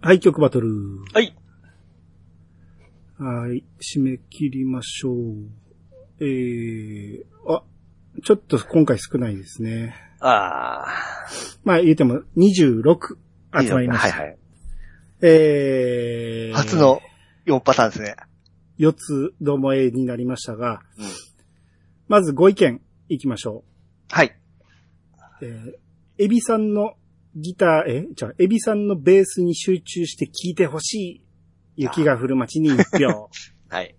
はい、曲バトル。はい。はい、締め切りましょう。えー、あ、ちょっと今回少ないですね。あまあ言うても26あ。集まりました。はいはい。えー、初の4パターンですね。4つどうも A になりましたが、うんまずご意見いきましょはい。う。えー、エビさんのギター、えじゃあ、エビさんのベースに集中して聴いてほしい。雪が降る街に1票。はい。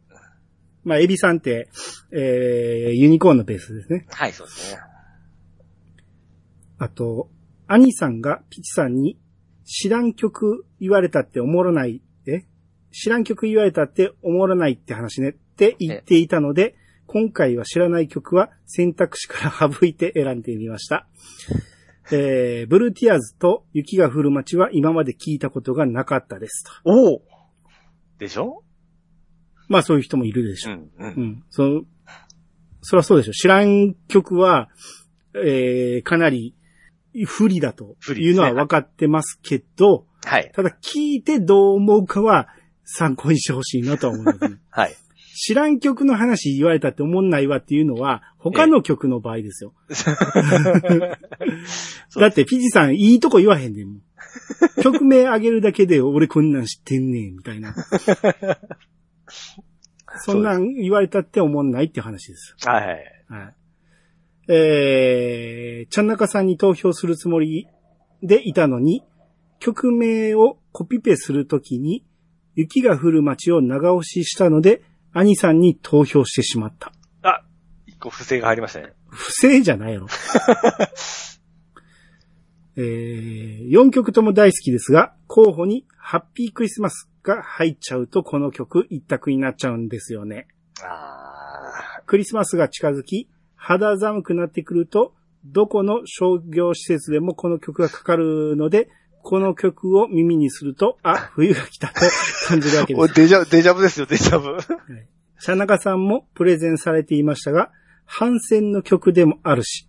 まあ、エビさんって、えー、ユニコーンのベースですね。はい、そうですね。あと、アニさんがピチさんに、知らん曲言われたっておもろない、え？知らん曲言われたっておもろないって話ねって言っていたので、今回は知らない曲は選択肢から省いて選んでみました。えー、ブルーティアーズと雪が降る街は今まで聞いたことがなかったですと。おおでしょ？まあそういう人もいるでしょう。ん、う。うんん。その、そりゃそうでしょ。知らん曲は、えー、かなり不利だというのは分かってますけど、はい。ただ聞いてどう思うかは参考にしてほしいなとは思いますね。はい。知らん曲の話言われたって思んないわっていうのは他の曲の場合ですよ。だってピジさんいいとこ言わへんねん。曲名あげるだけで俺こんなん知ってんねんみたいな。そんなん言われたって思んないって話です。はい。はい。えー、ちゃんなかさんに投票するつもりでいたのに、曲名をコピペするときに、雪が降る街を長押ししたので、兄さんに投票してしまった。あ、一個不正が入りましたね。不正じゃないやろ。えー、4曲とも大好きですが、候補にハッピークリスマスが入っちゃうとこの曲一択になっちゃうんですよね。あクリスマスが近づき、肌寒くなってくると、どこの商業施設でもこの曲がかかるので、この曲を耳にすると、あ、冬が来たと感じるわけー。です。おデジャ、デジャブですよ、デジャブ。シャナカさんもプレゼンされていましたが、反戦の曲でもあるし、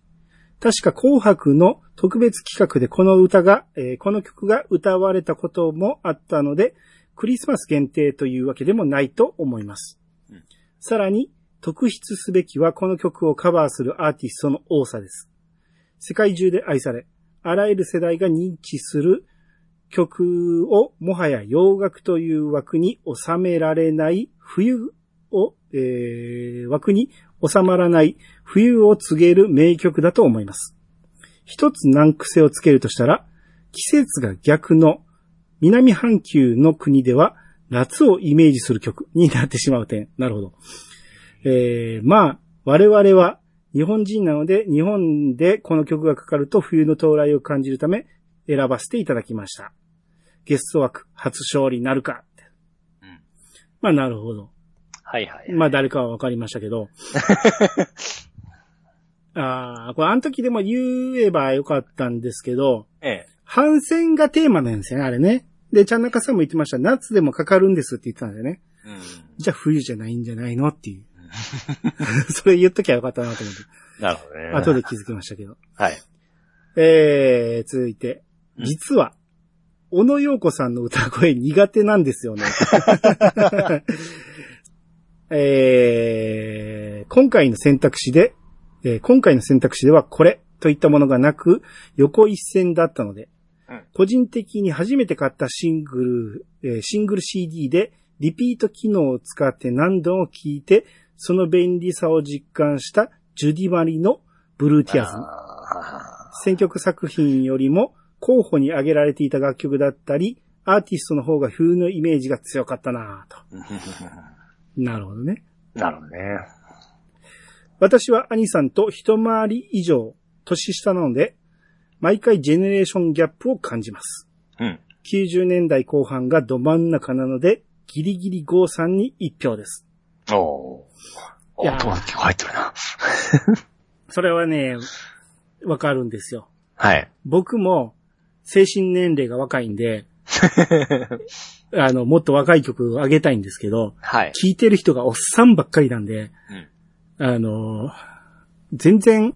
確か紅白の特別企画でこの歌が、えーこの曲が歌われたこともあったので、クリスマス限定というわけでもないと思います。うんさらに、特筆すべきはこの曲をカバーするアーティストの多さです。世界中で愛され、あらゆる世代が認知する曲をもはや洋楽という枠に収められない冬を、えー枠に収まらない冬を告げる名曲だと思います。一つ難癖をつけるとしたら、季節が逆の南半球の国では夏をイメージする曲になってしまう点。なるほど。えー、まあ、我々は日本人なので日本でこの曲がかかると冬の到来を感じるため選ばせていただきました。ゲスト枠初勝利なるかって。うんまあなるほど。はいはい。まあ誰かは分かりましたけど。ああ、これあの時でも言えばよかったんですけど、ええ。反戦がテーマなんですよね、あれね。で、ちゃんなかさんも言ってました。夏でもかかるんですって言ってたんですよね。うん。じゃあ冬じゃないんじゃないのっていう。それ言っときゃよかったなと思って。なるほどね。後で気づきましたけど。はい。えー、続いて。うん実は、小野洋子さんの歌声苦手なんですよね。えー、今回の選択肢で、えー今回の選択肢ではこれといったものがなく、横一線だったので、うん個人的に初めて買ったシングル、えーシングル CD でリピート機能を使って何度も聴いて、その便利さを実感したジュディマリのブルーティアーズ。あ選曲作品よりも候補に挙げられていた楽曲だったり、アーティストの方が冬のイメージが強かったなぁと。ー なるほどね。なるほどね。私は兄さんと一回り以上年下なので、毎回ジェネレーションギャップを感じます。うん。90年代後半がど真ん中なので、ギリギリ郷さんに一票です。おー。いやーお友入ってるな。それはね、わかるんですよ。はい。僕も精神年齢が若いんで、あの、もっと若い曲を上げたいんですけど、はい。聴いてる人がおっさんばっかりなんで、うん。あの、全然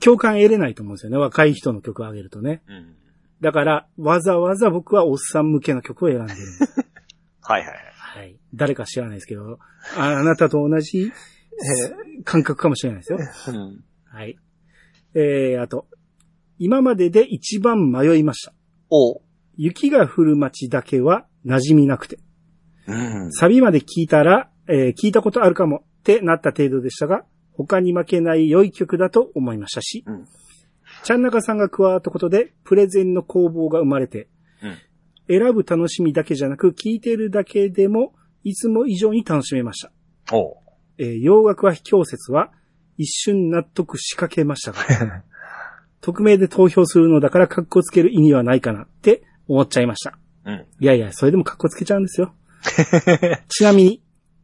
共感得れないと思うんですよね。若い人の曲を上げるとね。うん。だから、わざわざ僕はおっさん向けの曲を選んでるんです。はいはいはい。誰か知らないですけど、ああなたと同じ感覚かもしれないですよ。はい。うん。はい。えー、あと、今までで一番迷いました。お雪が降る街だけは馴染みなくて。うん。サビまで聞いたら、えー聞いたことあるかもってなった程度でしたが、他に負けない良い曲だと思いましたし、うんちゃんさんが加わったことで、プレゼンの攻防が生まれて、うん選ぶ楽しみだけじゃなく、聴いてるだけでも、いつも以上に楽しめました。おえー洋楽は非強説は、一瞬納得しかけましたが、匿名で投票するのだから格好つける意味はないかなって思っちゃいました。うん。いやいや、それでも格好つけちゃうんですよ。ちなみに、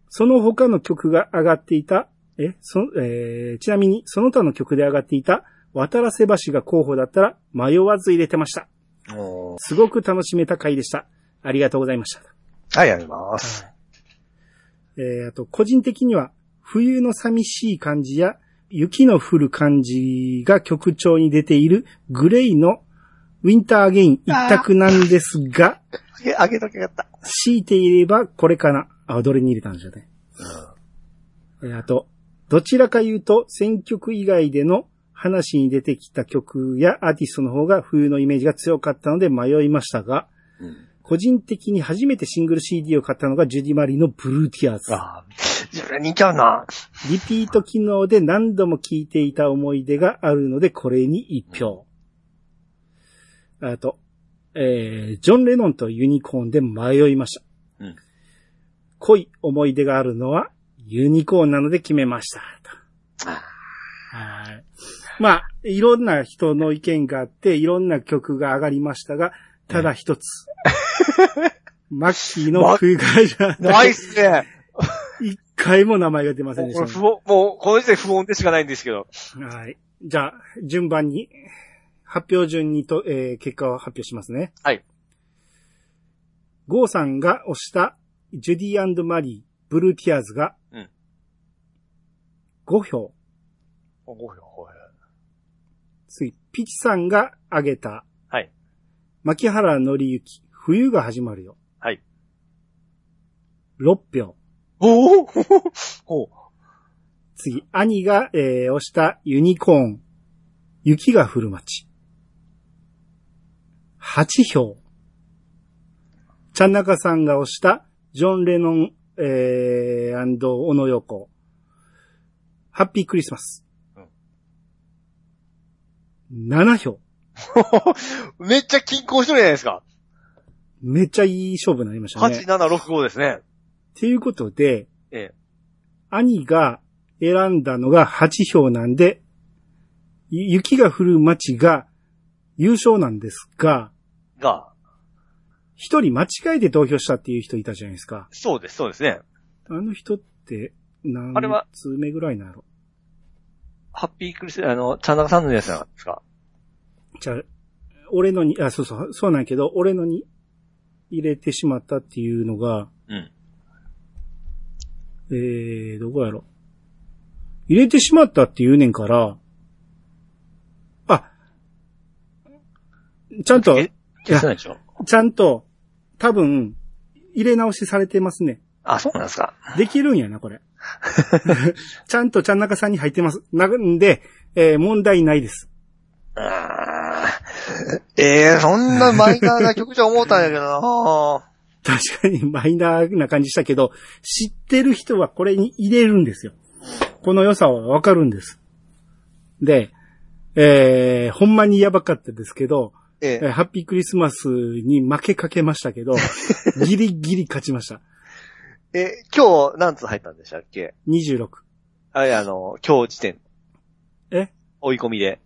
その他の曲が上がっていた、え、そ、えーちなみに、その他の曲で上がっていた、渡良瀬橋が候補だったら、迷わず入れてました。おすごく楽しめた回でした。ありがとうございました。はい、あります。えーあと、個人的には、冬の寂しい感じや、雪の降る感じが曲調に出ているグレイのWinter, again 一択なんですが、あげときゃよかった。強いて言えばこれかな。あ、どれに入れたんでしょうね。えー。あと、どちらか言うと選曲以外での話に出てきた曲やアーティストの方が冬のイメージが強かったので迷いましたが、うん。個人的に初めてシングル CD を買ったのがジュディ・マリーの Blue Tears。あ、それ人気あるな。リピート機能で何度も聴いていた思い出があるので、これに一票。あと、えー、ジョン・レノンとユニコーンで迷いました。うん濃い思い出があるのはユニコーンなので決めました。とあはい。まあ、いろんな人の意見があって、いろんな曲が上がりましたが、ただ一つ。マッキーの冬会じゃない っすね。一回も名前が出ませんでしたね、もう不穏、もう、この時点で不穏でしかないんですけど。はい。じゃあ、順番に、発表順にと、えー結果を発表しますね。はい。ゴーさんが押した、ジュディマリー、ブルーティアーズが、うん5票。おごよほい次、ピチさんが挙げた、はい。牧原のりゆき、冬が始まるよ。はい。6票。おおお次、兄が、えー押したユニコーン、雪が降る街。8票。ちゃんなかさんが押した、ジョン・レノン、えー、アンド、小野洋子。ハッピークリスマス。7票。めっちゃ均衡してるじゃないですか。めっちゃいい勝負になりましたね。8765ですね。っていうことで、ええ。兄が選んだのが8票なんで、ゆ雪が降る街が優勝なんですが、が、一人間違えて投票したっていう人いたじゃないですか。そうです、そうですね。あの人って何あれは？通目ぐらいなの？ハッピークリス、あの、チャンナカさんのやつなんですか？じゃあ、俺のに、あ、そうそう、そうなんやけど、俺のに入れてしまったっていうのが、うん。えー、どこやろ。入れてしまったって言うねんから、あ、ちゃんと、え消せないでしょ？ちゃんと、多分、入れ直しされてますね。あ、そうなんですか。できるんやな、これ。ちゃんとちゃん中さんに入ってます。なんで、えー問題ないです。ええそんなマイナーな曲じゃ思ったんやけどな確かにマイナーな感じしたけど、知ってる人はこれに入れるんですよ。この良さはわかるんです。で、えー、ほんまにやばかったですけど、ええーハッピークリスマスに負けかけましたけど、ギリギリ勝ちました。え、え、今日何通入ったんでしたっけ？26。あれ、あの、今日時点。え？追い込みで。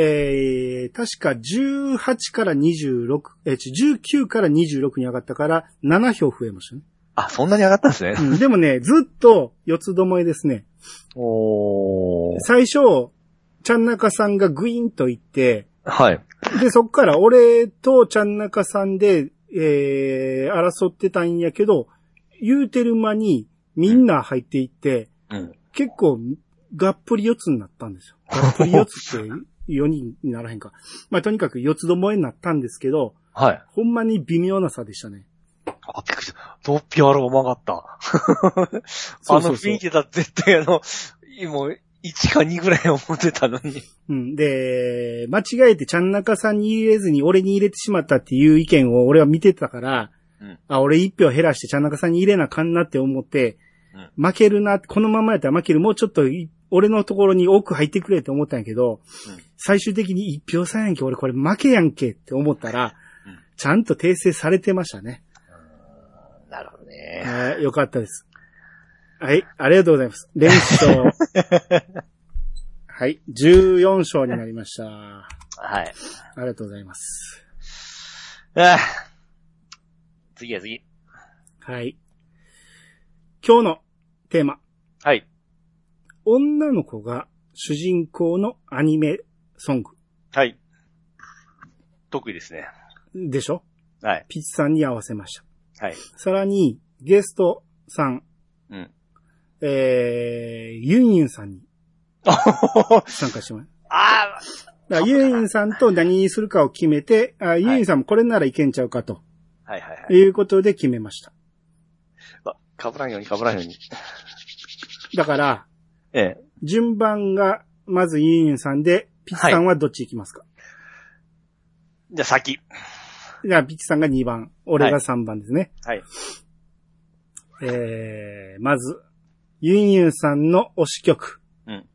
えー、確か18から26、えー、ち19から26に上がったから7票増えましたね。あ、そんなに上がったんですね。うん、でもね、ずっと四つどもえですね。おー。最初、ちゃんなかさんがグイーンと言って、はい。で、そっから俺とちゃんなかさんで、えー、争ってたんやけど、言うてる間にみんな入っていって、うん。結構、がっぷり四つになったんですよ。がっぷり四つって4人にならへんか。まあ、とにかく四つどもえになったんですけど、はい。ほんまに微妙な差でしたね。あ、びっくりした。ドッピアロうまかった。あの雰囲気だ絶対あの、もう、1か2ぐらい思ってたのに。うん。で、間違えてちゃん中さんに入れずに俺に入れてしまったっていう意見を俺は見てたから、うんあ、俺一票減らしてちゃん中さんに入れなあかんなって思って、負けるな、このままやったら負ける、もうちょっとい俺のところに多く入ってくれって思ったんやけど、うん最終的に一票差やんけ、俺これ負けやんけって思ったら、うんちゃんと訂正されてましたね。なるほどね。はい、よかったです。はい、ありがとうございます。連勝。はい、14勝になりました。あはい。りがとうございます。ああ次は次。はい。今日のテーマ。はい。女の子が主人公のアニメソングはい。得意ですね。でしょ？はい。ピッチさんに合わせました。はい。さらに、ゲストさん、うん。えー、ユンユンさんにあ 参加してもらう。あだからユンユンさんと何にするかを決めて、あユンユンさんもこれならいけんちゃうかとはいはいはい。いうことで決めました。あ被らんように被らんように。だから、ええ。順番が、まずユンユンさんで、ピッチさんはどっち行きますか、じゃあ先。じゃあ、ピッチさんが2番、俺が3番ですね。はい。えー、まず、ユンユンさんの推し曲。うん。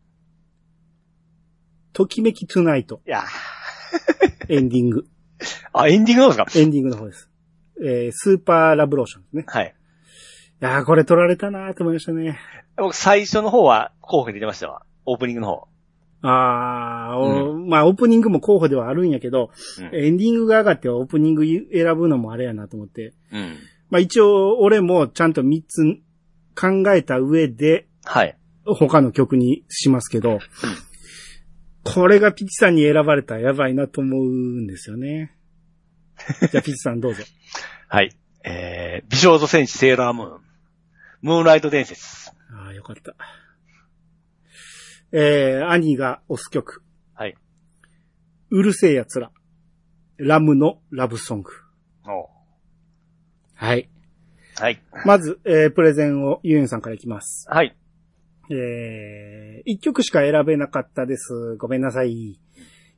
ときめきトゥナイト、いや エンディング。あ、エンディングなんですか？エンディングの方です。えー、スーパーラブローションですね。はい。いやー、これ取られたなーと思いましたね。僕最初の方は候補に出てましたわ。オープニングの方。あー、おまあ、オープニングも候補ではあるんやけど、うんエンディングが上がってオープニング選ぶのもあれやなと思って。うん。まあ、一応、俺もちゃんと3つ考えた上で、はい。他の曲にしますけど、これがピチさんに選ばれたらやばいなと思うんですよね。じゃあピチさんどうぞ。はい。えー、美少女戦士セーラームーン。ムーンライト伝説。ああ、よかった。えー、兄が推す曲。はい。うるせえ奴ら。ラムのラブソング。おはい。はい。まず、えー、プレゼンをユンユンさんからいきます。はい。えー、一曲しか選べなかったです。ごめんなさい。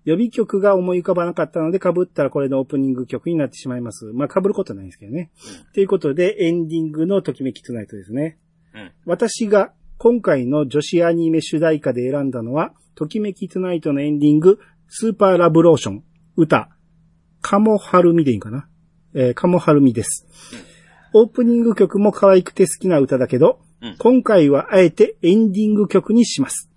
予備曲が思い浮かばなかったので被ったらこれのオープニング曲になってしまいます。まあ被ることないんですけどね。ということで、エンディングのときめきトゥナイトですね。うん。私が今回の女子アニメ主題歌で選んだのは、ときめきトゥナイトのエンディング、スーパーラブローション、歌、カモハルミでいいんかな？えー、カモハルミです。オープニング曲も可愛くて好きな歌だけど、うん今回はあえてエンディング曲にします。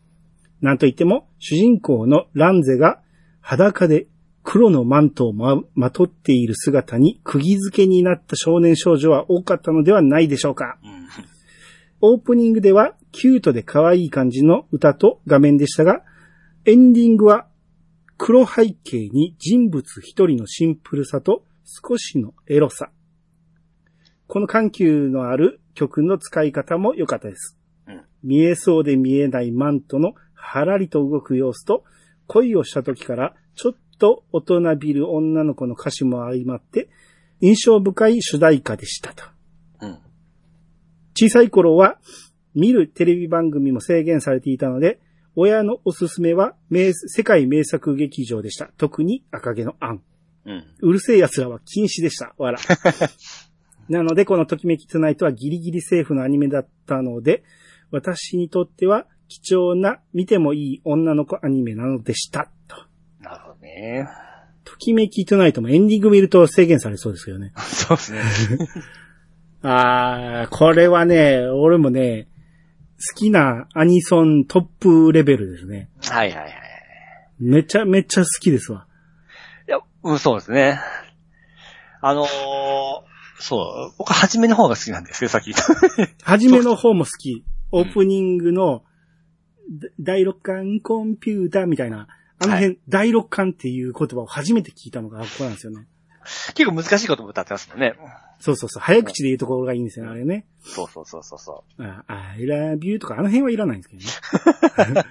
なんといっても、主人公のランゼが裸で黒のマントをままとっている姿に釘付けになった少年少女は多かったのではないでしょうか。うん。オープニングではキュートで可愛い感じの歌と画面でしたが、エンディングは黒背景に人物一人のシンプルさと少しのエロさ。この緩急のある曲の使い方も良かったです。うん見えそうで見えないマントのはらりと動く様子と恋をした時からちょっと大人びる女の子の歌詞も相まって印象深い主題歌でしたと。うん。小さい頃は見るテレビ番組も制限されていたので、親のおすすめは名世界名作劇場でした。特に赤毛のアン。うん。うるせえ奴らは禁止でした。わら。なので、このときめきトゥナイトはギリギリセーフのアニメだったので、私にとっては貴重な見てもいい女の子アニメなのでした。と。なるほどね。ときめきトゥナイトもエンディング見ると制限されそうですけどね。そうですね。あー、これはね、俺もね、好きなアニソントップレベルですね。はいはいはい。めちゃめちゃ好きですわ。いや、うん、そうですね。あのー、そう、僕初めの方が好きなんですけど、さっき言った。はじめの方も好き。オープニングの、だ第六感コンピューターみたいな、あの辺、第六感っていう言葉を初めて聞いたのがここなんですよね。結構難しいことも歌ってますもんね。そうそうそう。早口で言うところがいいんですよね、あれね。そうそうそうそうそあ I love you とか、あの辺はいらないんですけどね。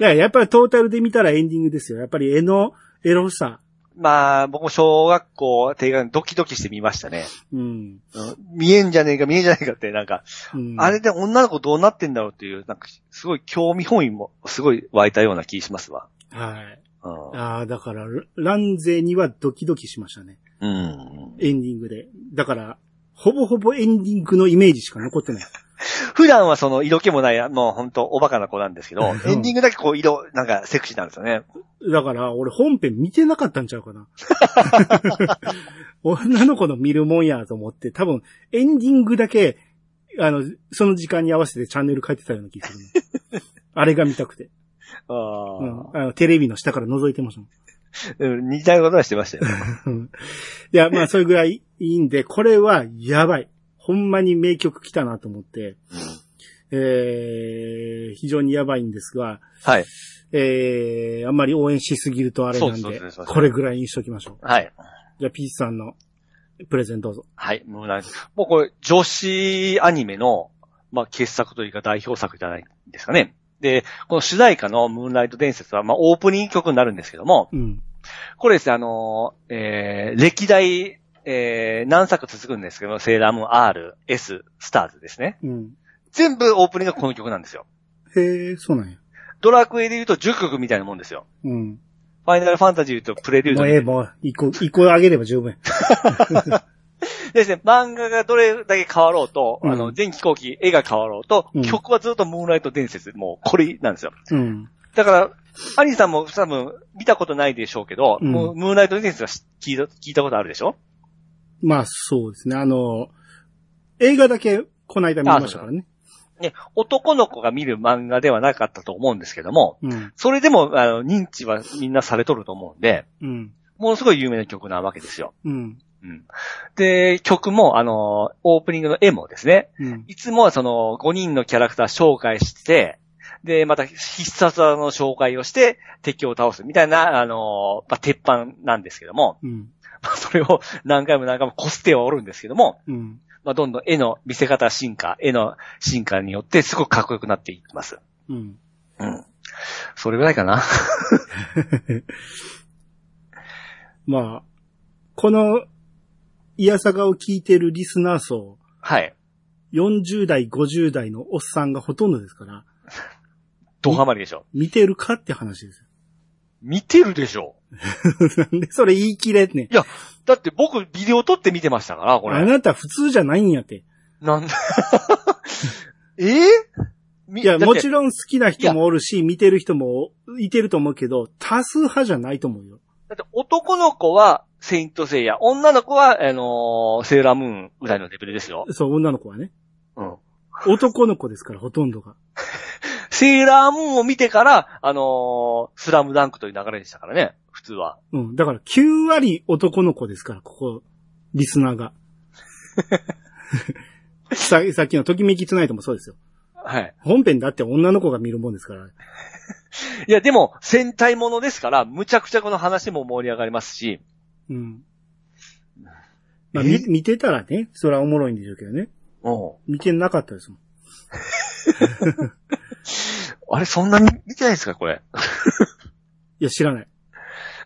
いや、やっぱりトータルで見たらエンディングですよ。やっぱり絵のエロさ。まあ、僕も小学校低学年ドキドキして見ましたね。うん。うん見えんじゃねえか、見えんじゃねえかって、なんか、うん、あれで女の子どうなってんだろうっていう、なんか、すごい興味本位も、すごい湧いたような気しますわ。はい。うんああ、だから、ランゼにはドキドキしましたね。うん。エンディングで。だから、ほぼほぼエンディングのイメージしか残ってない。普段はその色気もない、もう本当おバカな子なんですけど、うんエンディングだけこう色、なんかセクシーなんですよね。だから、俺本編見てなかったんちゃうかな。女の子の見るもんやと思って、多分、エンディングだけ、あの、その時間に合わせてチャンネル変えてたような気がするね、あれが見たくて、あうんあの。テレビの下から覗いてましたもん。うん似たようなことはしてましたよ。うんいや、まあ、それぐらいいいんで、これはやばい。ほんまに名曲来たなと思って、えー、非常にやばいんですが、はい。えー、あんまり応援しすぎるとあれなんでですそうですそうで、すこれぐらいにしときましょう。はい。じゃあ、ピースさんのプレゼンどうぞ。はい。ムーンライト。もうこれ、女子アニメの、まあ、傑作というか代表作じゃないんですかね。で、この主題歌のムーンライト伝説は、まあ、オープニング曲になるんですけども、うん。これですね、あのーえー、歴代、えー、何作続くんですけど、セーラームーン R、S、スターズですね。うん。全部オープニングがこの曲なんですよ。へえ、そうなんや。ドラクエで言うと10曲みたいなもんですよ。うん。ファイナルファンタジーで言うとプレリュードもうええ、もう、一個、一個あげれば十分や。ですね、漫画がどれだけ変わろうと、うんあの、前期後期絵が変わろうと、うん曲はずっとムーンライト伝説、もうこれなんですよ。うん。だから、アニさんも多分見たことないでしょうけど、うんもうムーンライト伝説は知聞いた聞いたことあるでしょ？まあ、そうですね。あの、映画だけ、この間見ましたからね。ね、男の子が見る漫画ではなかったと思うんですけども、うん。それでも、あの、認知はみんなされとると思うんで、うん。ものすごい有名な曲なわけですよ。うん。うん。で、曲も、あの、オープニングの絵もですね、うん。いつもはその5人のキャラクター紹介して、で、また必殺技の紹介をして敵を倒すみたいな、あの、まあ、鉄板なんですけども、うん。ま あそれを何回も何回もこすってはおるんですけども、うん。まあ、どんどん絵の見せ方進化、絵の進化によってすごくかっこよくなっていきます。うん。うん。それぐらいかな。まあ、この、イヤサガを聞いてるリスナー層、はい。40代、50代のおっさんがほとんどですから、ドハマりでしょ。見てるかって話ですよ。見てるでしょ。なんでそれ言い切れってね。だって僕ビデオ撮って見てましたから、これ。あなた普通じゃないんやって。なんで？え？ーみいや、もちろん好きな人もおるし、見てる人もいてると思うけど、多数派じゃないと思うよ。だって男の子はセイントセイヤ、女の子は、あのーセーラームーンぐらいのレベルですよ。そう、女の子はね。うん。男の子ですから、ほとんどが。セーラームーンを見てから、あのースラムダンクという流れでしたからね、普通は。うん。だから9割男の子ですから、ここ、リスナーが。ささっきのときめきツナイトもそうですよ。はい。本編だって女の子が見るもんですから。いや、でも、戦隊ものですから、むちゃくちゃこの話も盛り上がりますし、うん。まあ、えみ見てたらね、それはおもろいんでしょうけどね。うん。見てなかったですもん。あれ、そんなに見てないですか、これ。いや、知らない。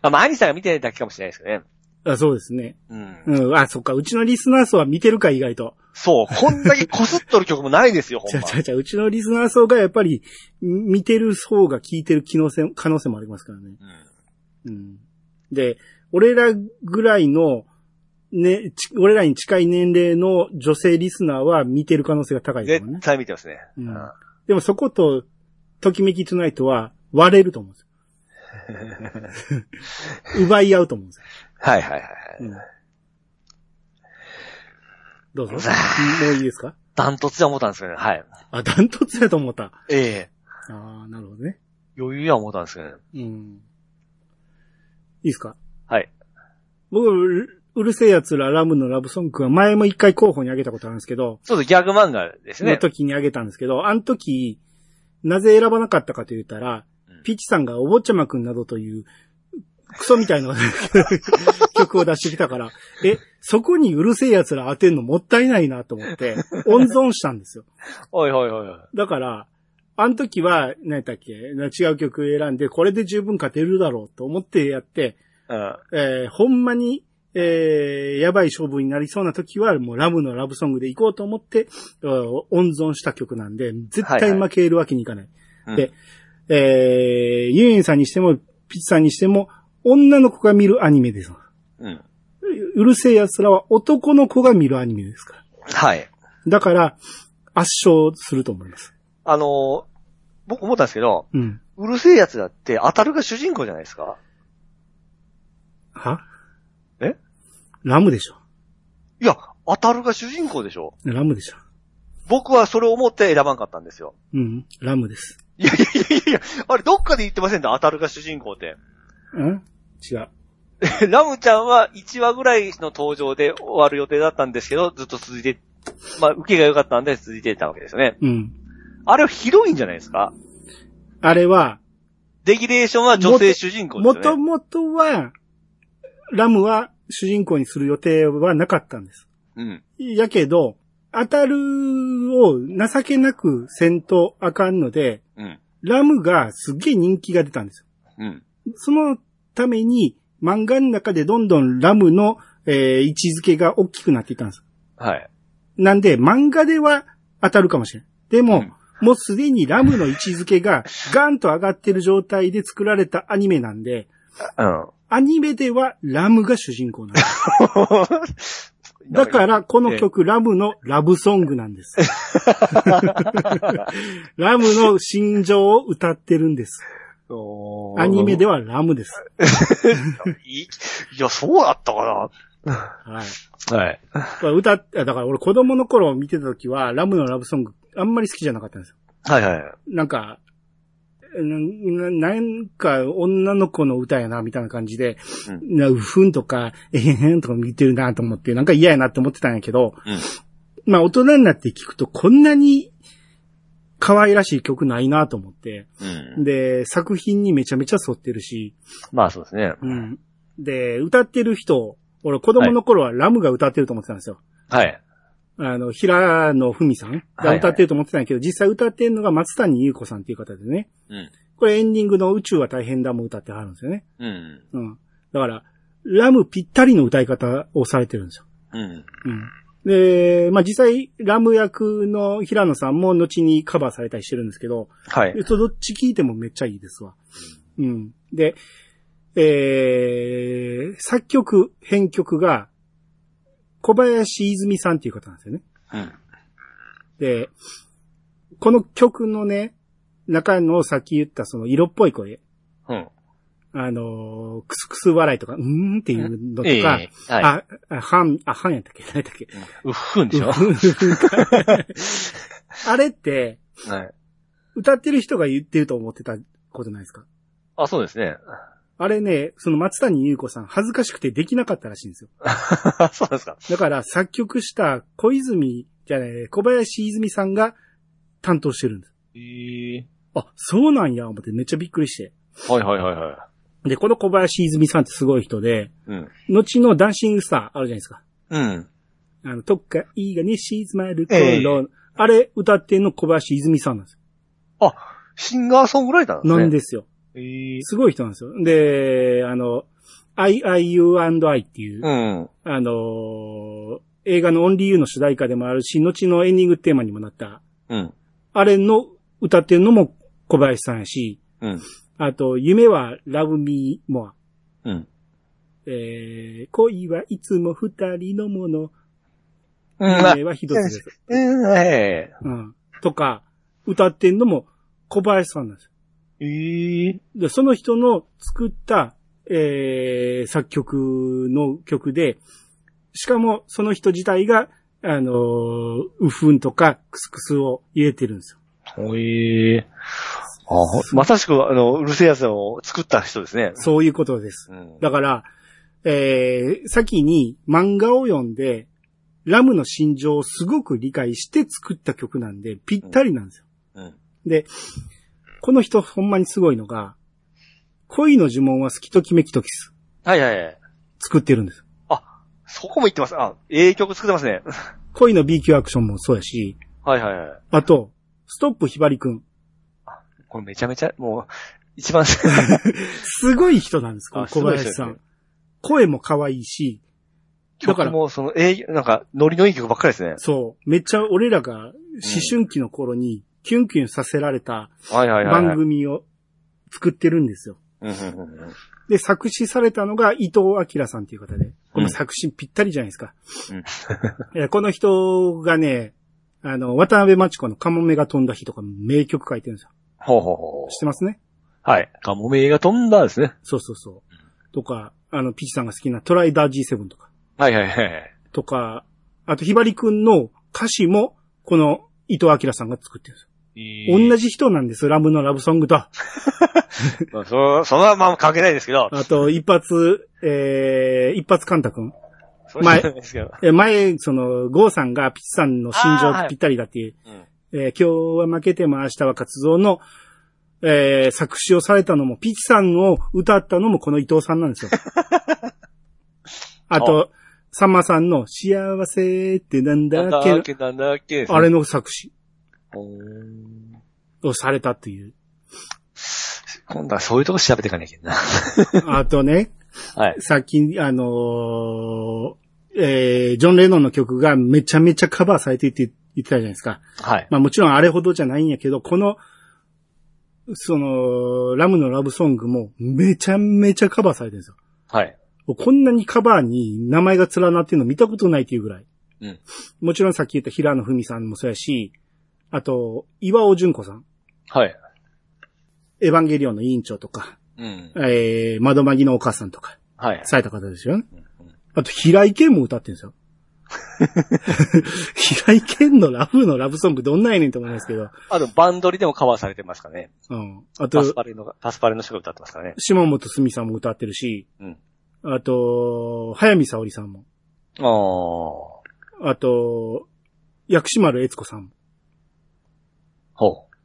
あ、まあ、アニさんが見てないだけかもしれないですけどね。あそうですね。うん。うん。あ、そっか。うちのリスナー層は見てるか、意外と。そう、こんだけこすっとる曲もないですよ、ほんま ちゃ。ちゃちゃ、うちのリスナー層がやっぱり、ん見てる層が聞いてる可能性、可能性もありますからね。うんうん。で、俺らぐらいの、ね、ち俺らに近い年齢の女性リスナーは見てる可能性が高いですね絶。対見てますね。うんうんでもそこと、ときめきトゥナイトは割れると思うんですよ。奪い合うと思うんですよ。はいはいはいはい。うんどうぞ。もういいですか？ダントツで思ったんですけどね。はい。あ、ダントツだと思った。ええああ、なるほどね。余裕や思ったんですけどね。うん。いいですか？はい。僕、ううるせえ奴らラムのラブソングは前も一回候補に挙げたことあるんですけど、そうです、ギャグ漫画ですのね。時に挙げたんですけど、あの時、なぜ選ばなかったかと言ったら、うんピッチさんがお坊ちゃまくんなどという、クソみたいな 曲を出してきたから、え、そこにうるせえ奴ら当てんのもったいないなと思って、温存したんですよ。おいおいおいおい。だから、あの時は、何やったっけ違う曲選んで、これで十分勝てるだろうと思ってやって、うん。えーほんまに、えーやばい勝負になりそうな時は、もうラブのラブソングで行こうと思って、うん温存した曲なんで、絶対負けるわけにいかない。うんで、えー、ユンエンさんにしても、ピッチさんにしても、女の子が見るアニメです。うん。うるせえ奴らは男の子が見るアニメですから。はい。だから、圧勝すると思います。あのー僕思ったんですけど、うん。うるせえ奴だって当たるが主人公じゃないですか？は？え？ラムでしょ。いや、当たるが主人公でしょラムでしょ。僕はそれを思って選ばんかったんですよ。うん。ラムです。いやいやいやいや、あれどっかで言ってませんか当たるが主人公って。うん？違う。ラムちゃんは1話ぐらいの登場で終わる予定だったんですけど、ずっと続いて、まあ、受けが良かったんで続いてたわけですよね。うん。あれはヒロインじゃないですか？あれは、レギュレーションは女性主人公ですもよね。ともとは、ラムは主人公にする予定はなかったんです。うん。やけど、当たるを情けなくせんとあかんので、うん。ラムがすっげえ人気が出たんですよ。うん。そのために漫画の中でどんどんラムの、えー位置づけが大きくなっていったんです。はい。なんで漫画では当たるかもしれない。でも、うんもうすでにラムの位置づけがガンと上がってる状態で作られたアニメなんで、うん。アニメではラムが主人公なんです。だから、この曲、ラムのラブソングなんです。ラムの心情を歌ってるんです。アニメでは。はラムです。いいや、そうだったかはい。な。はい。まあ歌っ、だから俺子供の頃見てた時は、ラムのラブソング、あんまり好きじゃなかったんですよ。はいはい。なんか、なななんか女の子の歌やな、みたいな感じで、うんなうふんとか、えへへんとか見てるなと思って、なんか嫌やなって思ってたんやけど、うん。まあ大人になって聞くとこんなに可愛らしい曲ないなと思って、うん。で、作品にめちゃめちゃ沿ってるし、まあそうですね。うん。で、歌ってる人、俺子供の頃はラムが歌ってると思ってたんですよ。はい。あの、平野文さんが歌ってると思ってたんやけど、実際歌ってるのが松谷優子さんっていう方でね。うん。これエンディングの宇宙は大変だも歌ってはるんですよね。うん。うん。だから、ラムぴったりの歌い方をされてるんですよ。うん。うん。で、まあ、実際、ラム役の平野さんも後にカバーされたりしてるんですけど、はい。えっと、どっち聞いてもめっちゃいいですわ。うん。で、えー、作曲、編曲が、小林泉さんっていう方なんですよね。うん。で、この曲のね、中のさっき言ったその色っぽい声、うん。あのークスクス笑いとか、うーんっていうのとか、ええはい。あ、あ、はん、あ、はんやったっけ何やったっけうっふんでしょ あれって、はい。歌ってる人が言ってると思ってたことないですか？あ、そうですね。あれね、その松谷優子さん恥ずかしくてできなかったらしいんですよ。そうですか。だから作曲した小泉、じゃない、小林泉さんが担当してるんです。ええあ、そうなんや、思ってめっちゃびっくりして。はいはいはいはで、この小林泉さんってすごい人で、い。うん。後のダンシングスターあるじゃないですか。うん。あの、とっかいがね、静まる頃、ええあれ歌ってんの小林泉さんなんですよ。シンガーソングライターなんですね。なんですよ。ええすごい人なんですよ。で、あの、I, I, You and I っていう、うん。あのー映画のオンリーユーの主題歌でもあるし、後のエンディングテーマにもなった、うん。あれの歌ってるのも小林さんやし、うん。あと、夢は Love Me More。うん。えー、恋はいつも二人のもの。うん。あ夢は一つです。うん、えうん。とか、歌ってんのも小林さんなんですよ。えええで、その人の作った、えー、作曲の曲で、しかもその人自体が、あのーウフンとかクスクスを入れてるんですよ。おええあほまさしく、あの、うるせえやつを作った人ですね。そういうことです。うん。だから、えー、先に漫画を読んで、ラムの心情をすごく理解して作った曲なんで、ぴったりなんですよ。うん。で、この人ほんまにすごいのが、恋の呪文は好きときめきとキスはいはいはい。作ってるんです。そこも言ってます。あ、ええ曲作ってますね。恋の B 級アクションもそうやし、はいはいはい。あと、ストップひばりくん。これめちゃめちゃ、もう、一番、すごい人なんです、このあ小林さん。声も可愛いし、だから曲もその、えー、なんか、ノリのいい曲ばっかりですね。そう、めっちゃ俺らが思春期の頃にキュンキュンさせられた。番組を作ってるんですよ。うんうんうんうん。で、作詞されたのが伊藤明さんっていう方で、この作詞ぴったりじゃないですか。えーこの人がね、あの、渡辺真知子のカモメが飛んだ日とか名曲書いてるんですよ。ほうほうほう知ってますね？はい。カモメが飛んだですね。そうそうそう。とか、あの、ピチさんが好きなトライダー G7 とか、はいはいはい。とか、あと、ひばりくんの歌詞も、この伊藤明さんが作ってるんですよ。同じ。じ人なんです、ラムのラブソングと。まあ、そ、そのまま関係ないですけど。あと、一発、えー、一発カンタ君。そうじゃないですけど。え前、その、ゴーさんがピチさんの心情とぴったりだっていう、うん。えー今日は負けても明日は活動の、えー作詞をされたのも、ピチさんを歌ったのもこの伊藤さんなんですよ。あと、さんまさんの幸せってなんだっけあれの作詞をされたっていう。今度はそういうとこ調べていかなきゃいけな。あとね、はい。さっき、あのーえージョン・レノンの曲がめちゃめちゃカバーされていって言ってたじゃないですか。はい。まあもちろんあれほどじゃないんやけど、この、その、ラムのラブソングもめちゃめちゃカバーされてるんですよ。はい。こんなにカバーに名前が連なってるの見たことないっていうぐらい。うんもちろんさっき言った平野文さんもそうやし、あと、岩尾純子さん、はい。エヴァンゲリオンの委員長とか、うん。えー、窓マギのお母さんとか、はい。された方ですよね。うんあと、平井堅も歌ってるんですよ。平井堅のラブのラブソングどんなんやねんと思いますけど。あと、バンドリでもカバーされてますかね。うん。あと、パスパレの、パスパレの人が歌ってますからね。島本すみさんも歌ってるし、うん。あと、早見沙織さんも。ああ。あと、薬師丸悦子さんも。ほう。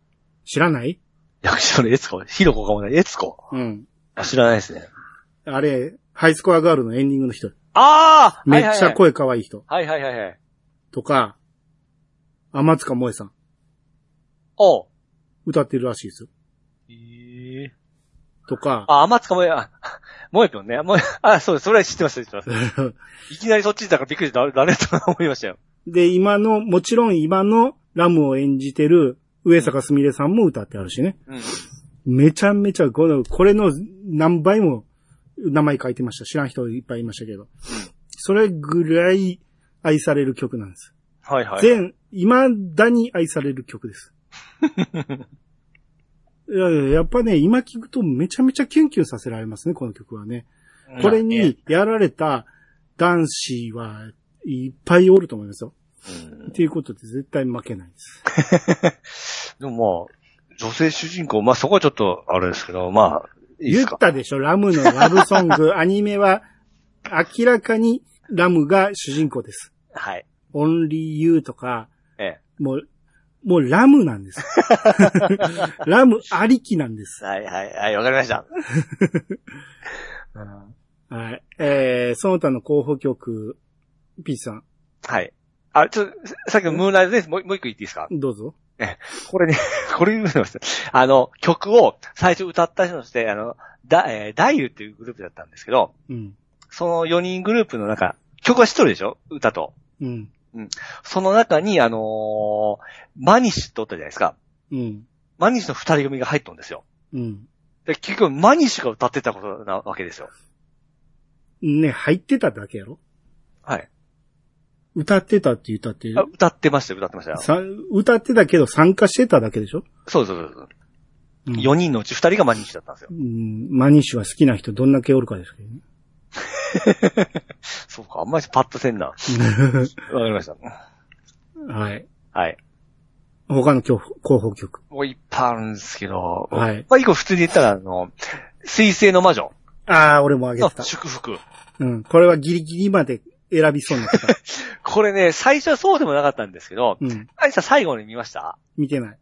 知らない？役所のエツコ、ヒロコかもない、エツコ。うん。あ、知らないですね。あれ、ハイスコアガールのエンディングの人。ああめっちゃ声可愛い人。はいはいはいはい。とか、天塚萌さん。おう。歌ってるらしいですよ。ええとか、あ、甘つかもえ、あ、もえぴょんね。もえ、あ、そうです。それは知ってます、知ってます。いきなりそっちにいたからびっくりした。誰誰と思いましたよ。で、今の、もちろん今のラムを演じてる上坂すみれさんも歌ってあるしね。うん。めちゃめちゃ、この、これの何倍も名前書いてました。知らん人いっぱいいましたけど。それぐらい愛される曲なんです。はいはい。全、未だに愛される曲です。いやいややっぱね、今聞くとめちゃめちゃキュンキュンさせられますね、この曲はね。これにやられた男子はいっぱいおると思いますよ。うんっていうことで絶対負けないです。でもまあ、女性主人公、まあそこはちょっとあれですけど、まあ、いいで言っ。たでしょ、ラムのラブソング、アニメは明らかにラムが主人公です。はい。オンリーユーとか、ええ。もう、もうラムなんです。ラムありきなんです。はいはいはい、わかりました。はい。えー、その他の候補曲、ピーチさん、はい。あ、ちょっと、さっきのムーンライトです。もうもう一個言っていいですか？どうぞ。これね、これ言います。あの、曲を最初歌った人として、あの、だ、えー、ダイユっていうグループだったんですけど、うん。その4人グループの中、曲は一人でしょ？歌と。うん。その中に、あのーマニッシュっておったじゃないですか。うん。マニッシュの二人組が入ったんですよ。うん。で、結局、マニッシュが歌ってたことなわけですよ。ね、入ってただけやろ？はい。歌ってたって言ったって、あ歌ってましたよ、歌ってましたよ。さ歌ってたけど参加してただけでしょ？そうそうそうそう。うん4人のうち2人がマニッシュだったんですよ。うん、マニッシュは好きな人どんだけおるかですけどね。そうか、あんまりパッとせんな。わかりました。はい。はい。他の候補候補曲。もういっぱいあるんですけど、はいまあ、一個普通に言ったら、あの、水星の魔女ああ、俺もあげのてた。祝福。うん。これはギリギリまで選びそうになってた。これね、最初はそうでもなかったんですけど、うん。アニさん最後に見ました？見てない。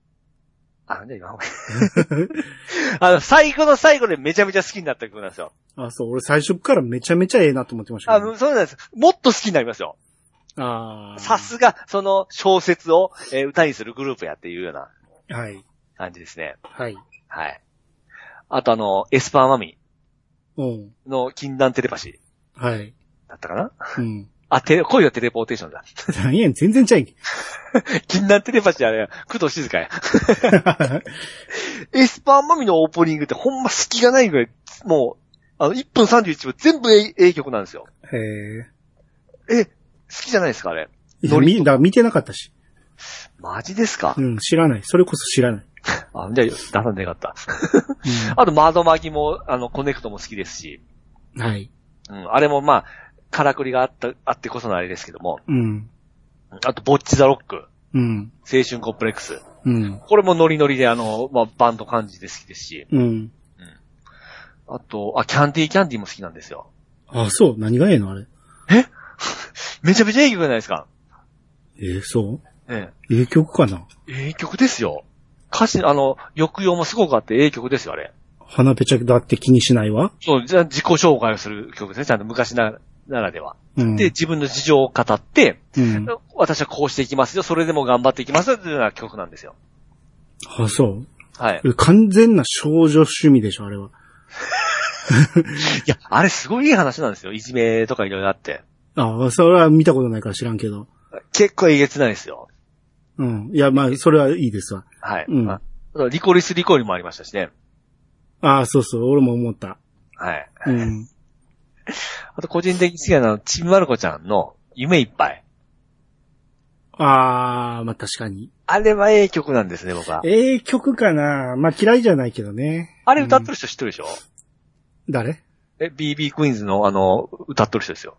あ、じゃあ今、あの、最後の最後でめちゃめちゃ好きになった曲なんですよ。あそう、俺最初からめちゃめちゃええなと思ってましたあけど、そうなんです。もっと好きになりますよ。ああ。さすが、その小説を、えー歌にするグループやっていうような。はい。感じですね。はい。はい。あとあの、エスパーマミうん。の禁断テレパシーはい。だったかな？うん。あ、テレ、恋はテレポーテーションだ。何やねん全然ちゃい。禁断テレパシーあれ、工藤静香や。エスパーマミのオープニングってほんま隙がないぐらい、もう、あの、1分31秒全部 A, A 曲なんですよ。へえ。え、好きじゃないですか、あれ？いや、み、だから見てなかったし。マジですか、うん、知らない。それこそ知らない。あ、じゃあ、出さんでよかった。あと、窓巻きも、あの、コネクトも好きですし、うん。はい。うん、あれもまあ、からくりがあった、あってこそのあれですけども、うん。あと、ボッチザロック、うん。青春コンプレックス。うん。これもノリノリで、あの、まあ、バンド感じで好きですし、うん。あと、あ、キャンディーキャンディーも好きなんですよ。あ、そう。何がええのあれ？めちゃめちゃいい曲じゃないですか。えー、そう？えええ曲かな？え。ええ曲ですよ。歌詞、あの、抑揚もすごくあってええ曲ですよ、あれ。花ぺちゃだって気にしないわ？そう、じゃあ自己紹介をする曲ですね。ちゃんと昔なならでは。うん。で、自分の事情を語って、うん。私はこうしていきますよ。それでも頑張っていきますよ。というような曲なんですよ。あ、そう？はい。え完全な少女趣味でしょ、あれは。いや、あれすごいいい話なんですよ。いじめとかいろいろあって。あそれは見たことないから知らんけど。結構えげつないですよ。うん。いや、まあ、それはいいですわ。はい。うんあリコリスリコリもありましたしね。ああ、そうそう、俺も思った。はい。うん。あと個人的に好きなのは、ちびまる子ちゃんの夢いっぱい。ああ、まあ確かに。あれはええ曲なんですね、僕は。ええ曲かなまあ嫌いじゃないけどね。あれ歌ってる人知ってるでしょ、誰？え、BB クイーンズのあの、歌ってる人ですよ。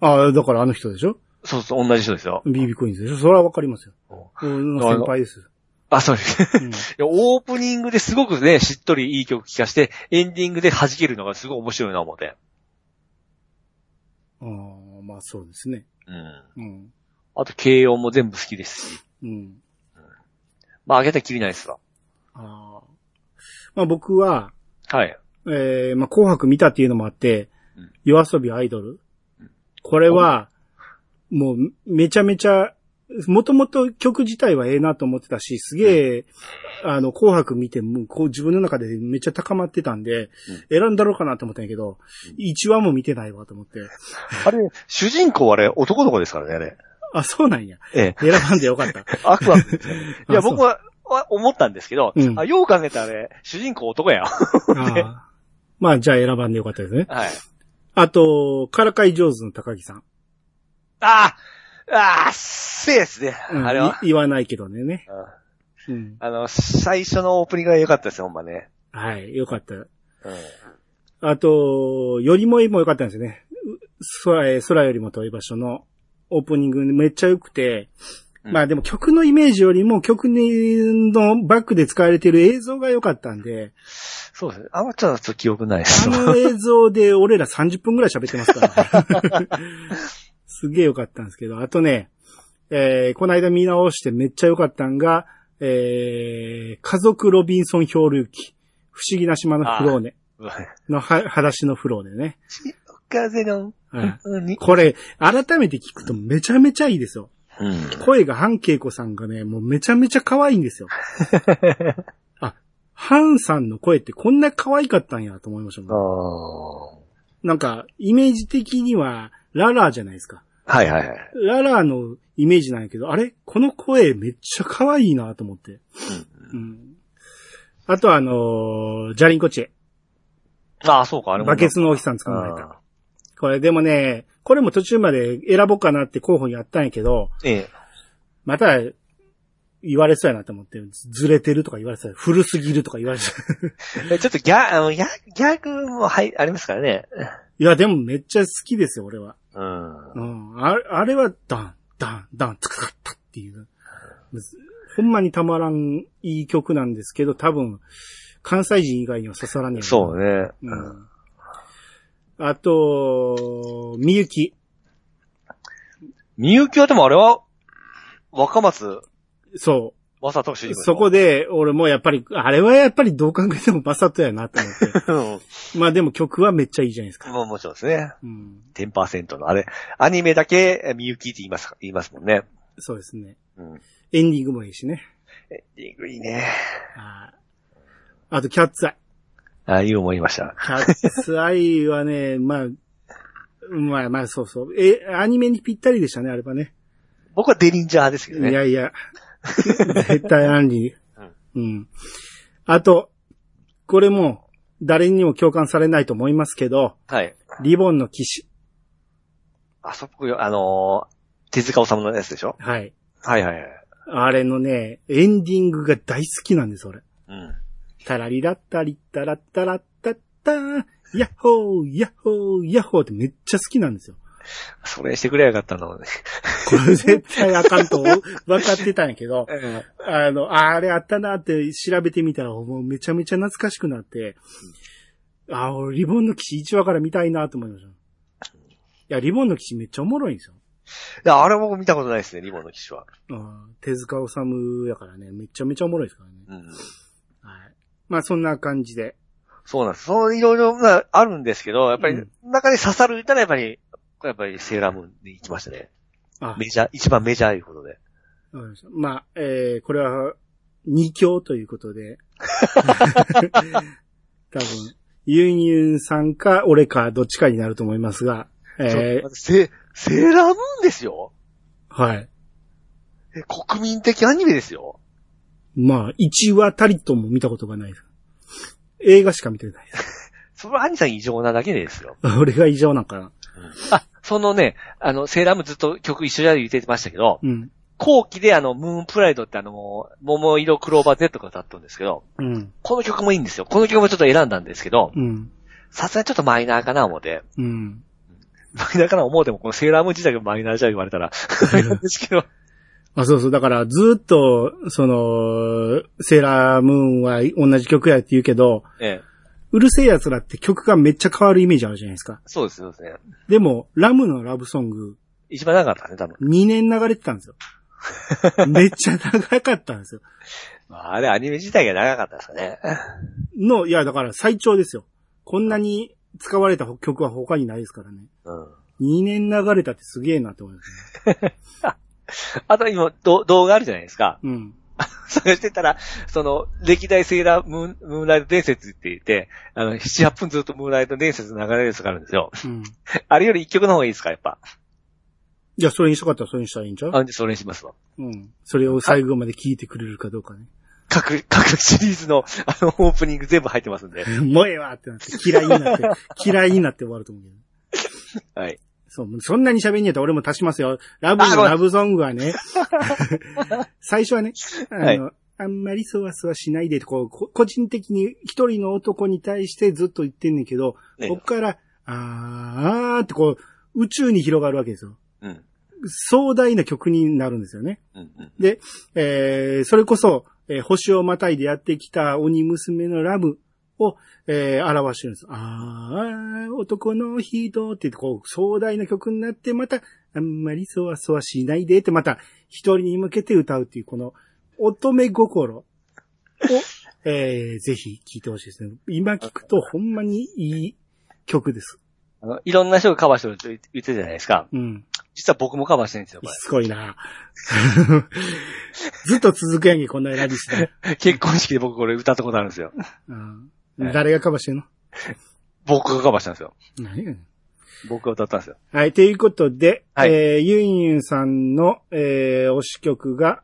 ああ、だからあの人でしょ？そうそう、同じ人ですよ。?BB クイーンズでしょ？それはわかりますよ。うん先輩です。あ、そうです。うん いやオープニングですごくね、しっとりいい曲聴かして、エンディングで弾けるのがすごい面白いな思って。ああ、まあそうですね。うん。うん。あと、軽音も全部好きですし。うん。まあ、あげたらきりないですわ。ああ。まあ僕は、はい。えー、まあ紅白見たっていうのもあってうん、夜遊びアイドル。これは、もうめちゃめちゃ、もともと曲自体はええなと思ってたし、すげえ、あの、紅白見て、もうこう自分の中でめっちゃ高まってたんで、選んだろうかなと思ったんやけど、1話も見てないわと思って。あれ、主人公あれ、男の子ですからね、あれ。あ、そうなんや。ええ。選ばんでよかった。アクアいや、僕は、は思ったんですけど、うんあ、よう考えたらあれ、主人公男やまあ、じゃあ選ばんでよかったですね。はい。あと、からかい上手の高木さん。ああああ、せいですね。うんあれは。い言わないけどねね。うんうん。あの、最初のオープニングが良かったですよ、ほんまね。はい、よかった。うん。あと、よりもいいも良かったんですよね。う空へ、空よりも遠い場所のオープニングめっちゃ良くて、うんまあでも曲のイメージよりも曲のバックで使われている映像が良かったんで、そうですね。あんまちょっと記憶ないですあの映像で俺ら30分くらい喋ってますから、すげえ良かったんですけど、あとね、えーこの間見直してめっちゃ良かったんが、えー家族ロビンソン漂流記、不思議な島のフローネ のは、裸足のフローネね。風の、はいに？これ、改めて聞くとめちゃめちゃいいですよ。うん。声がハンケイコさんがね、もうめちゃめちゃ可愛いんですよ。あ、ハンさんの声ってこんな可愛かったんやと思いましたあもん。あ。なんか、イメージ的には、ララーじゃないですか。はいはいはい。ララーのイメージなんやけど、あれ？この声めっちゃ可愛いなと思って。うん。あとはあのージャリンコチェ。ああ、そうか、あれも。バケツのお日さん捕まえた。あこれでもね、これも途中まで選ぼうかなって候補にあったんやけど、ーええ。また言われそうやなと思って、ずれてるとか言われそうや。古すぎるとか言われそう。えちょっとギャ、あの、ギャ、ギャグも、はい、ありますからね。いや、でもめっちゃ好きですよ、俺は。うん。うん。あれあれは、ダン、ダン、ダン、つかかったっていう。ほんまにたまらんいい曲なんですけど、多分、関西人以外には刺さらねえ。そうね。うん。あと、みゆき。みゆきはでもあれは、若松そ正人主う。人公そこで、俺もやっぱり、あれはやっぱりどう考えてもバサットやなと思って。うん。まあでも曲はめっちゃいいじゃないですか。まあもちろんですね。うん。10%のあれ。アニメだけ、えみゆきって言います、言いますもんね。そうですね。うん。エンディングもいいしね。エンディングいいね。ああと、キャッツアイ。ああいう思いました。キャッツアイはね、まあ、まあまあ、そうそう。え、アニメにぴったりでしたね、あれはね。僕はデリンジャーですけどね。いやいや。絶対アンリー。うん。あと、これも、誰にも共感されないと思いますけど、はい。リボンの騎士。あそこよ、あのー手塚治虫のやつでしょ？はい。はいはいはい。あれのね、エンディングが大好きなんです、俺。うん。タラリラッタリッタラッタラッタッター、ヤッホー、ヤッホー、ヤッホーってめっちゃ好きなんですよ。それしてくれやがったのね。これ絶対あかんと分かってたんやけど、あの、あれあったなって調べてみたら、もうめちゃめちゃ懐かしくなって、あ、俺リボンの騎士1話から見たいなと思いました。いや、リボンの騎士めっちゃおもろいんですよ。いや、あれ僕見たことないですね、リボンの騎士は。うん手塚治虫やからね、めちゃめちゃおもろいですからね。うん。はい。まあそんな感じで。そうなんです。そういろいろなあるんですけど、やっぱりうん中で刺さる言ったらやっぱり、やっぱりセーラームーンで行きましたね。あ、メジャー、一番メジャーいうことで。わかりまあ、えー、これは、二強ということで。多分、ユンユンさんか俺かどっちかになると思いますが、えー、セ、セーラームーンですよ？はい。え国民的アニメですよ？まあ、一話たりとも見たことがない。映画しか見てない。それはアニさん異常なだけですよ。俺が異常なんかな。あ、そのね、あの、セーラームずっと曲一緒だ言ってましたけど、うん。後期であの、ムーンプライドってあの、桃色クローバー Z が歌ったんですけど、うん。この曲もいいんですよ。この曲もちょっと選んだんですけど、うん。さすがにちょっとマイナーかな思って。うん。マイナーかな思うても、このセーラーム自体がマイナーじゃ言われたら、あれなんですけど。あ、そうそう。だから、ずっと、その、セーラームーンは同じ曲やって言うけど、ええ。うるせえ奴らって曲がめっちゃ変わるイメージあるじゃないですか。そうです、そうですね。でも、ラムのラブソング、一番長かったね、多分。2年流れてたんですよ。めっちゃ長かったんですよ。まああれ、アニメ自体が長かったですかね。の、いや、だから最長ですよ。こんなに使われた曲は他にないですからね。うん。2年流れたってすげえなって思いますね。あと今、ど動画あるじゃないですか。うん。探してたら、その、歴代セーラームーン、ムーンライト伝説って言って、あの、7、8分ずっとムーンライト伝説の流れるやつがあるんですよ。うん。あれより一曲の方がいいですか、やっぱ。じゃあ、それにしたかったらそれにしたらいいんちゃう？あ、じゃあそれにしますわ。うん。それを最後まで聞いてくれるかどうかね。各、各シリーズの、あの、オープニング全部入ってますんで。もうええわってなって、嫌いになって、嫌いになって終わると思うけど。はい。そう、そんなに喋んねやったら俺も足しますよ。ラブのラブソングはね、最初はね、あの、はいあんまりそわそわしないでと、こう、こ個人的に一人の男に対してずっと言ってんねんけど、ねこっから、あーあーってこう、宇宙に広がるわけですよ。うん。壮大な曲になるんですよね。うん。うん。で、えー、それこそ、えー星をまたいでやってきた鬼娘のラブを、えー、表してるんです。ああ、男の人って言って、こう、壮大な曲になって、また、あんまりそわそわしないでって、また、一人に向けて歌うっていう、この、乙女心を、えー、ぜひ聴いてほしいですね。今聞くと、ほんまにいい曲です。あの、いろんな人がカバーしてるって言ってたじゃないですか。うん。実は僕もカバーしてるんですよ、こすごいな ずっと続くやんけ、こんな選びして。れ。結婚式で僕これ歌ったことあるんですよ。うん誰がカバーしてんの？僕がカバーしたんですよ。何やねん僕が歌ったんですよ。はい、ということで、はいえー、ユンユンさんの、えー、推し曲が、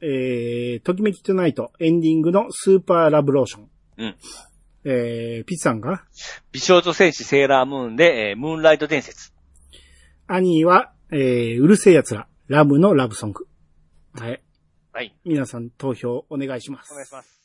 えー、ときめきトゥナイト、エンディングのスーパーラブローション。うん。えー、ピッツさんが、美少女戦士セーラームーンで、えー、ムーンライト伝説。アニーは、えー、うるせえ奴ら、ラブのラブソング。はい。はい。皆さん投票お願いします。お願いします。